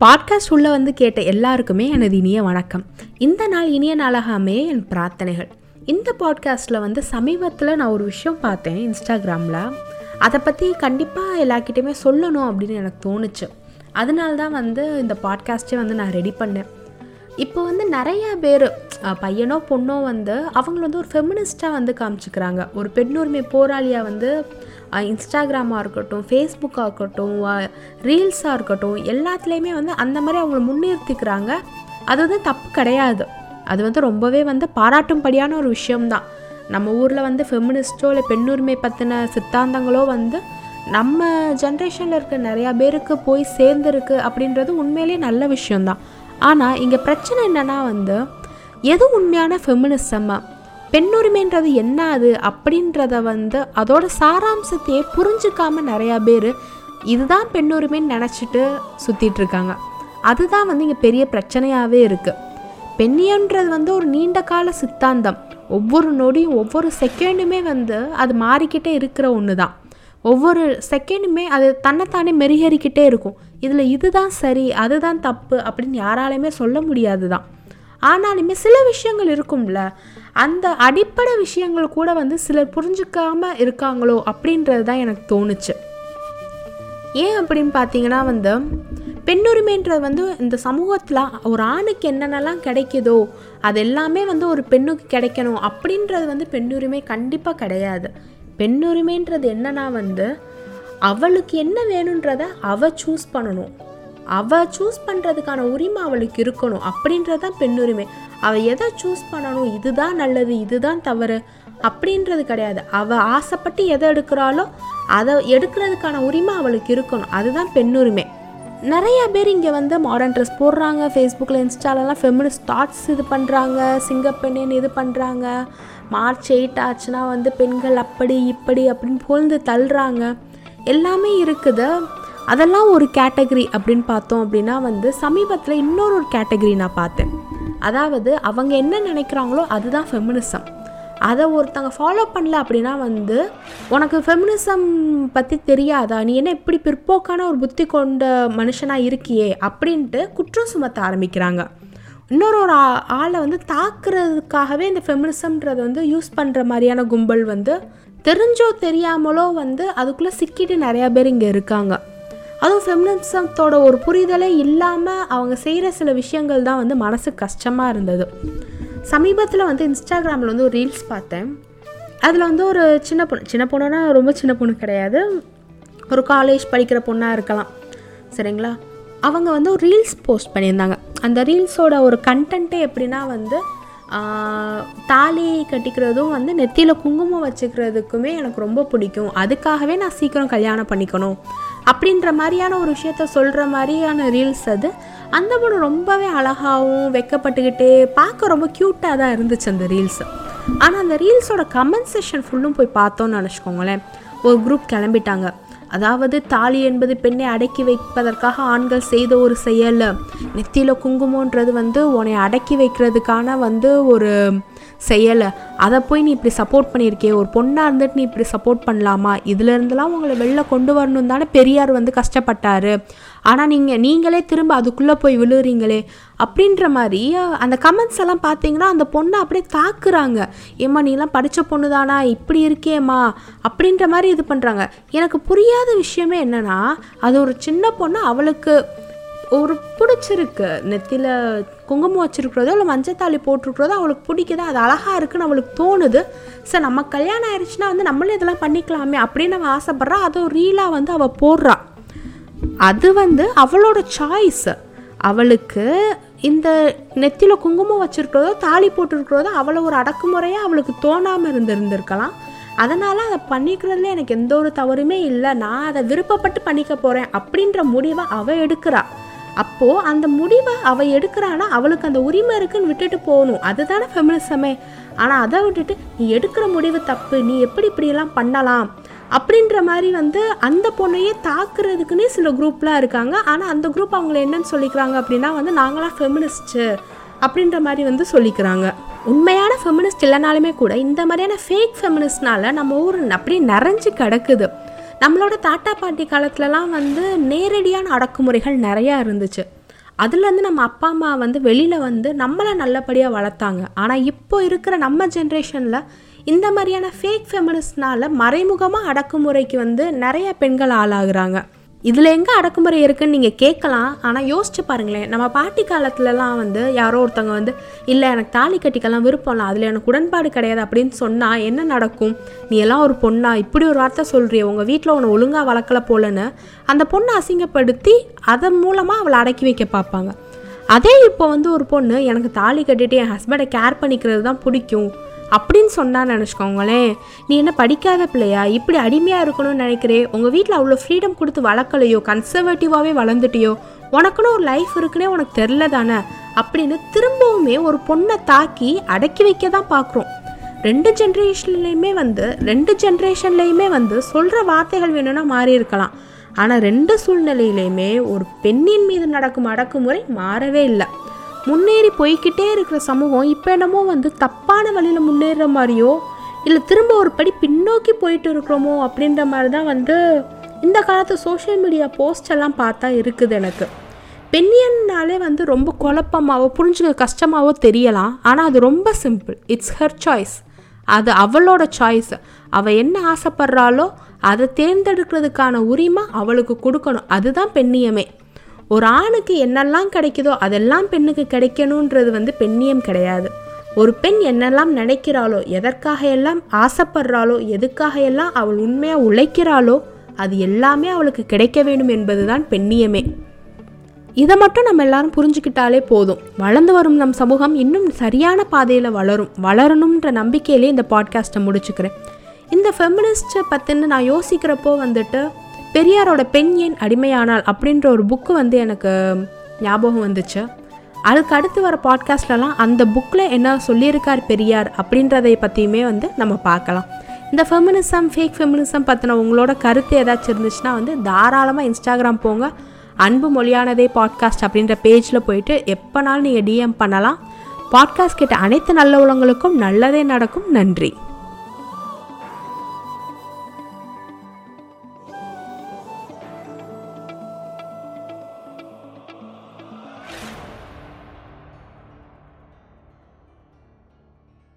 Podcast உள்ள வந்து கேட்ட எல்லாருக்குமே எனது இனிய வணக்கம். இந்த நாள் இனிய நாளாக அமைய என் பிரார்த்தனைகள். இந்த பாட்காஸ்ட்டில் வந்து சமீபத்தில் நான் ஒரு விஷயம் பார்த்தேன் இன்ஸ்டாகிராமில். அதை பற்றி கண்டிப்பாக எல்லாக்கிட்டையுமே சொல்லணும் அப்படின்னு எனக்கு தோணுச்சு. அதனால தான் வந்து இந்த பாட்காஸ்ட்டே வந்து நான் ரெடி பண்ணேன். இப்போ வந்து நிறைய பேர் பையனோ பொண்ணோ வந்து அவங்கள வந்து ஒரு ஃபெமினிஸ்ட்டாக வந்து காமிச்சிக்கிறாங்க. ஒரு பெண்ணுரிமை போராளியாக வந்து இன்ஸ்டாகிராமாக இருக்கட்டும் ஃபேஸ்புக்காக இருக்கட்டும் ரீல்ஸாக இருக்கட்டும் எல்லாத்துலேயுமே வந்து அந்த மாதிரி அவங்கள முன்னிறுத்திக்கிறாங்க. அது வந்து தப்பு கிடையாது. அது வந்து ரொம்பவே வந்து பாராட்டும்படியான ஒரு விஷயம்தான். நம்ம ஊரில் வந்து ஃபெமினிஸ்ட்டோ இல்லை பெண்ணுரிமை பற்றின சித்தாந்தங்களோ வந்து நம்ம ஜென்ரேஷனில் இருக்க நிறையா பேருக்கு போய் சேர்ந்துருக்கு அப்படின்றது உண்மையிலேயே நல்ல விஷயந்தான் ஆனால் இங்கே பிரச்சனை என்னென்னா வந்து எது உண்மையான ஃபெமினிசம்மா பெண்ணுரிமைன்றது என்ன அது? அப்படின்றத வந்து அதோட சாராம்சத்தையே புரிஞ்சுக்காம நிறையா பேர் இதுதான் பெண்ணுரிமைன்னு நினச்சிட்டு சுற்றிட்டு இருக்காங்க. அதுதான் வந்து இங்கே பெரிய பிரச்சனையாகவே இருக்குது பெண்ணியன்றது வந்து ஒரு நீண்ட கால சித்தாந்தம். ஒவ்வொரு நொடியும் ஒவ்வொரு செகண்டுமே வந்து அது மாறிக்கிட்டே இருக்கிற ஒன்று தான் ஒவ்வொரு செகண்டுமே அது தன்னைத்தானே மெருகேறிக்கிட்டே இருக்கும். இதில் இதுதான் சரி அதுதான் தப்பு அப்படின்னு யாராலையுமே சொல்ல முடியாது தான் ஆனாலுமே சில விஷயங்கள் இருக்கும்ல. அந்த அடிப்படை விஷயங்கள் கூட வந்து சிலர் புரிஞ்சுக்காம இருக்காங்களோ அப்படின்றது தான் எனக்கு தோணுச்சு. ஏன் அப்படின்னு பார்த்தீங்கன்னா வந்து பெண்ணுரிமைன்றது வந்து இந்த சமூகத்தில் ஒரு ஆணுக்கு என்னென்னலாம் கிடைக்குதோ அது எல்லாமே வந்து ஒரு பெண்ணுக்கு கிடைக்கணும் அப்படின்றது வந்து பெண்ணுரிமை கண்டிப்பாக கிடையாது. பெண்ணுரிமைன்றது என்னன்னா வந்து அவளுக்கு என்ன வேணுன்றத அவள் சூஸ் பண்ணணும். அவள் சூஸ் பண்ணுறதுக்கான உரிமை அவளுக்கு இருக்கணும் அப்படின்றது தான் பெண்ணுரிமை அவள் எதை சூஸ் பண்ணணும் இதுதான் நல்லது இதுதான் தவறு அப்படின்றது கிடையாது. அவள் ஆசைப்பட்டு எதை எடுக்கிறாளோ அதை எடுக்கிறதுக்கான உரிமை அவளுக்கு இருக்கணும். அதுதான் பெண்ணுரிமை நிறைய பேர் இங்கே வந்து மாடர்ன் ட்ரெஸ் போடுறாங்க ஃபேஸ்புக்கில் இன்ஸ்டாலெலாம் ஃபெமினிஸ்ட் தாட்ஸ் இது பண்ணுறாங்க சிங்கப்பெண்ணின்னு இது பண்ணுறாங்க மார்ச் எயிட் ஆச்சுன்னா வந்து பெண்கள் அப்படி இப்படி அப்படின்னு புகழ்ந்து தள்ளுறாங்க. எல்லாமே இருக்குது. அதெல்லாம் ஒரு கேட்டகரி அப்படின்னு பார்த்தோம் அப்படின்னா வந்து சமீபத்தில் இன்னொரு ஒரு கேட்டகரி நான் பார்த்தேன். அதாவது அவங்க என்ன நினைக்கிறாங்களோ அதுதான் ஃபெமினிசம் அதை ஒருத்தங்க ஃபாலோ பண்ணல அப்படின்னா வந்து உனக்கு ஃபெமினிசம் பற்றி தெரியாதா? நீ என்ன இப்படி பிற்போக்கான ஒரு புத்தி கொண்ட மனுஷனாக இருக்கியே? அப்படின்ட்டு குற்றம் சுமத்த ஆரம்பிக்கிறாங்க. இன்னொரு ஒரு ஆளை வந்து தாக்குறதுக்காகவே இந்த ஃபெமினிசம்ன்றதை வந்து யூஸ் பண்ணுற மாதிரியான கும்பல் வந்து தெரிஞ்சோ தெரியாமலோ வந்து அதுக்குள்ளே சிக்கிட்டு நிறையா பேர் இங்கே இருக்காங்க. அதுவும் ஃபெமினிசத்தோட ஒரு புரிதலே இல்லாமல் அவங்க செய்கிற சில விஷயங்கள் தான் வந்து மனசு கஷ்டமாக இருந்தது. சமீபத்தில் வந்து இன்ஸ்டாகிராமில் வந்து ஒரு ரீல்ஸ் பார்த்தேன். அதில் வந்து ஒரு சின்ன பொண்ணு சின்ன பொண்ணுனா ரொம்ப சின்ன பொண்ணு கிடையாது. ஒரு காலேஜ் படிக்கிற பொண்ணாக இருக்கலாம். சரிங்களா? அவங்க வந்து ஒரு ரீல்ஸ் போஸ்ட் பண்ணியிருந்தாங்க. அந்த ரீல்ஸோட ஒரு கண்டென்ட்டே எப்படின்னா வந்து தாலி கட்டிக்கிறதும் வந்து நெத்தியில் குங்குமம் வச்சுக்கிறதுக்குமே எனக்கு ரொம்ப பிடிக்கும். அதுக்காகவே நான் சீக்கிரம் கல்யாணம் பண்ணிக்கணும். அப்படின்ற மாதிரியான ஒரு விஷயத்த சொல்கிற மாதிரியான ரீல்ஸ் அது. அந்த பொண்ணு ரொம்பவே அழகாகவும் வெக்கப்பட்டுக்கிட்டு பார்க்க ரொம்ப க்யூட்டாக தான் இருந்துச்சு அந்த ரீல்ஸ். ஆனால் அந்த ரீல்ஸோட கமெண்ட் செஷன் ஃபுல்லும் போய் பார்த்தோன்னு நினச்சிக்கோங்களேன். ஒரு குரூப் கிளம்பிட்டாங்க. அதாவது தாலி என்பது பெண்ணை அடக்கி வைப்பதற்காக ஆண்கள் செய்த ஒரு செயல். நெத்தியில் குங்குமன்றது வந்து உன்னை அடக்கி வைக்கிறதுக்கான வந்து ஒரு செய்யலை. அதை போய் நீ இப்படி சப்போர்ட் பண்ணியிருக்கே ஒரு பொண்ணாக இருந்துட்டு நீ இப்படி சப்போர்ட் பண்ணலாமா? இதுலேருந்துலாம் உங்களை வெளில கொண்டு வரணும் தானே பெரியார் வந்து கஷ்டப்பட்டார். ஆனால் நீங்கள் நீங்களே திரும்ப அதுக்குள்ளே போய் விழுறீங்களே. அப்படின்ற மாதிரி அந்த கமெண்ட்ஸ் எல்லாம் பார்த்தீங்கன்னா அந்த பொண்ணை அப்படியே தாக்குறாங்க. ஏம்மா நீலாம் படித்த பொண்ணு தானா இப்படி இருக்கேம்மா. அப்படின்ற மாதிரி இது பண்ணுறாங்க எனக்கு புரியாத விஷயமே என்னென்னா அது ஒரு சின்ன பொண்ணு அவளுக்கு ஒரு பிடிச்சிருக்கு. நெத்தியில் குங்குமம் வச்சுருக்கிறதோ இல்லை மஞ்சத்தாளி போட்டிருக்கிறதோ அவளுக்கு பிடிக்குது? அது அழகாக இருக்குன்னு அவளுக்கு தோணுது. சார் நம்ம கல்யாணம் ஆயிடுச்சுன்னா வந்து நம்மளும் இதெல்லாம் பண்ணிக்கலாமே அப்படின்னு அவள் ஆசைப்பட்றா. அதுவும் ரீலாக வந்து அவள் போடுறா. அது வந்து அவளோட சாய்ஸ் அவளுக்கு இந்த நெத்தியில் குங்குமம் வச்சுருக்கிறதோ தாலி போட்டிருக்கிறதோ அவளை ஒரு அடக்குமுறையாக அவளுக்கு தோணாமல் இருந்திருந்திருக்கலாம் அதனால் அதை பண்ணிக்கிறதுல எனக்கு எந்த ஒரு தவறுமே இல்லை. நான் அதை விருப்பப்பட்டு பண்ணிக்க போகிறேன் அப்படின்ற முடிவை அவள் எடுக்கிறாள் அப்போது அந்த முடிவை அவள் எடுக்கிறான்னா அவளுக்கு அந்த உரிமை இருக்குன்னு விட்டுட்டு போகணும். அதுதானே ஃபெமினிசமே ஆனால் அதை விட்டுட்டு நீ எடுக்கிற முடிவு தப்பு. நீ எப்படி இப்படியெல்லாம் பண்ணலாம்? அப்படின்ற மாதிரி வந்து அந்த பொண்ணையே தாக்குறதுக்குன்னே சில குரூப்லாம் இருக்காங்க. ஆனால் அந்த குரூப் அவங்கள என்னன்னு சொல்லிக்கிறாங்க அப்படின்னா வந்து நாங்களாம் ஃபெமினிஸ்ட்டு அப்படின்ற மாதிரி வந்து சொல்லிக்கிறாங்க. உண்மையான ஃபெமினிஸ்ட் இல்லைனாலுமே கூட இந்த மாதிரியான ஃபேக் ஃபெமினிஸ்ட்னால நம்ம ஊர் அப்படியே நிறைஞ்சு கிடக்குது. நம்மளோட தாத்தா பாட்டி காலத்துலலாம் வந்து நேரடியான அடக்குமுறைகள் நிறையா இருந்துச்சு. அதுலேருந்து நம்ம அப்பா அம்மா வந்து வெளியில் வந்து நம்மளை நல்லபடியாக வளர்த்தாங்க. ஆனால் இப்போ இருக்கிற நம்ம ஜென்ரேஷனில் இந்த மாதிரியான ஃபேக் ஃபெமினிஸ்ட்னால மறைமுகமாக அடக்குமுறைக்கு வந்து நிறைய பெண்கள் ஆளாகிறாங்க. இதில் எங்கே அடக்குமுறை இருக்குன்னு நீங்கள் கேட்கலாம். ஆனால் யோசிச்சு பாருங்களேன். நம்ம பாட்டி காலத்துலலாம் வந்து யாரோ ஒருத்தவங்க வந்து இல்லை எனக்கு தாலி கட்டிக்கலாம் விருப்பம் இல்லை. அதில் எனக்கு உடன்பாடு கிடையாது. அப்படின்னு சொன்னால் என்ன நடக்கும்? நீ எல்லாம் ஒரு பொண்ணா? இப்படி ஒரு வார்த்தை சொல்கிறிய உங்கள் வீட்டில் உன்னை ஒழுங்காக வளர்க்கல போலன்னு. அந்த பொண்ணை அசிங்கப்படுத்தி அதன் மூலமாக அவளை அடக்கி வைக்க பார்ப்பாங்க. அதே இப்போ வந்து ஒரு பொண்ணு எனக்கு தாலி கட்டிட்டு என் ஹஸ்பண்டை கேர் பண்ணிக்கிறது தான் பிடிக்கும். அப்படின்னு சொன்னான்னு நினச்சிக்கோங்களேன் நீ என்ன படிக்காத பிள்ளையா? இப்படி அடிமையாக இருக்கணும்னு நினைக்கிறே. உங்கள் வீட்டில் அவ்வளோ ஃப்ரீடம் கொடுத்து வளர்க்கலையோ? கன்சர்வேட்டிவாகவே வளர்ந்துட்டியோ? உனக்குன்னு ஒரு லைஃப் இருக்குன்னே உனக்கு தெரில தானே? அப்படின்னு திரும்பவுமே ஒரு பொண்ணை தாக்கி அடக்கி வைக்க தான் பார்க்குறோம் ரெண்டு ஜென்ரேஷன்லேயுமே வந்து ரெண்டு ஜென்ரேஷன்லேயுமே வந்து சொல்கிற வார்த்தைகள் வேணும்னா மாறி இருக்கலாம். ஆனால் ரெண்டு சூழ்நிலையிலையுமே ஒரு பெண்ணின் மீது நடக்கும் அடக்குமுறை மாறவே இல்லை. முன்னேறி போய்க்கிட்டே இருக்கிற சமூகம் இப்போ என்னமோ வந்து தப்பான வழியில் முன்னேறுற மாதிரியோ இல்லை திரும்ப ஒரு படி பின்னோக்கி போயிட்டு இருக்கிறோமோ அப்படின்ற மாதிரி தான் வந்து இந்த காலத்து சோஷியல் மீடியா போஸ்ட் எல்லாம் பார்த்தா இருக்குது எனக்கு. பெண்ணியன்னாலே வந்து ரொம்ப குழப்பமாவோ புரிஞ்சுக்க கஷ்டமாவோ தெரியலாம். ஆனால் அது ரொம்ப சிம்பிள் இட்ஸ் ஹர் சாய்ஸ் அது அவளோட சாய்ஸ் அவள் என்ன ஆசைப்படுறாளோ அதை தேர்ந்தெடுக்கிறதுக்கான உரிமை அவளுக்கு கொடுக்கணும். அதுதான் பெண்ணியமே. ஒரு ஆணுக்கு என்னெல்லாம் கிடைக்குதோ அதெல்லாம் பெண்ணுக்கு கிடைக்கணுன்றது வந்து பெண்ணியம் கிடையாது. ஒரு பெண் என்னெல்லாம் நினைக்கிறாளோ எதற்காக எல்லாம் ஆசைப்படுறாளோ எதுக்காக எல்லாம் அவள் உண்மையாக உழைக்கிறாளோ அது எல்லாமே அவளுக்கு கிடைக்க வேண்டும் என்பதுதான் பெண்ணியமே. இதை மட்டும் நம்ம எல்லாரும் புரிஞ்சுக்கிட்டாலே போதும். வளர்ந்து வரும் நம் சமூகம் இன்னும் சரியான பாதையில் வளரும். வளரணுன்ற நம்பிக்கையிலே இந்த பாட்காஸ்ட்டை முடிச்சுக்கிறேன். இந்த ஃபெமினிஸ்ட்டை பற்றின நான் யோசிக்கிறப்போ வந்துட்டு பெரியாரோட பெண் ஏன் அடிமையானால் அப்படின்ற ஒரு புக்கு வந்து எனக்கு ஞாபகம் வந்துச்சு. அதுக்கு அடுத்து வர பாட்காஸ்ட்லலாம் அந்த புக்கில் என்ன சொல்லியிருக்கார் பெரியார் அப்படின்றதை பற்றியுமே வந்து நம்ம பார்க்கலாம். இந்த ஃபெமினிசம் ஃபேக் ஃபெமினிசம் பற்றின உங்களோட கருத்து ஏதாச்சும் இருந்துச்சுன்னா வந்து தாராளமாக இன்ஸ்டாகிராம் போங்க. அன்பு மொழியானதே பாட்காஸ்ட் அப்படின்ற பேஜில் போயிட்டு எப்போனாலும் நீங்கள் டிஎம் பண்ணலாம். பாட்காஸ்ட் கேட்ட அனைத்து நல்ல உலகங்களுக்கும் நல்லதே நடக்கும். நன்றி.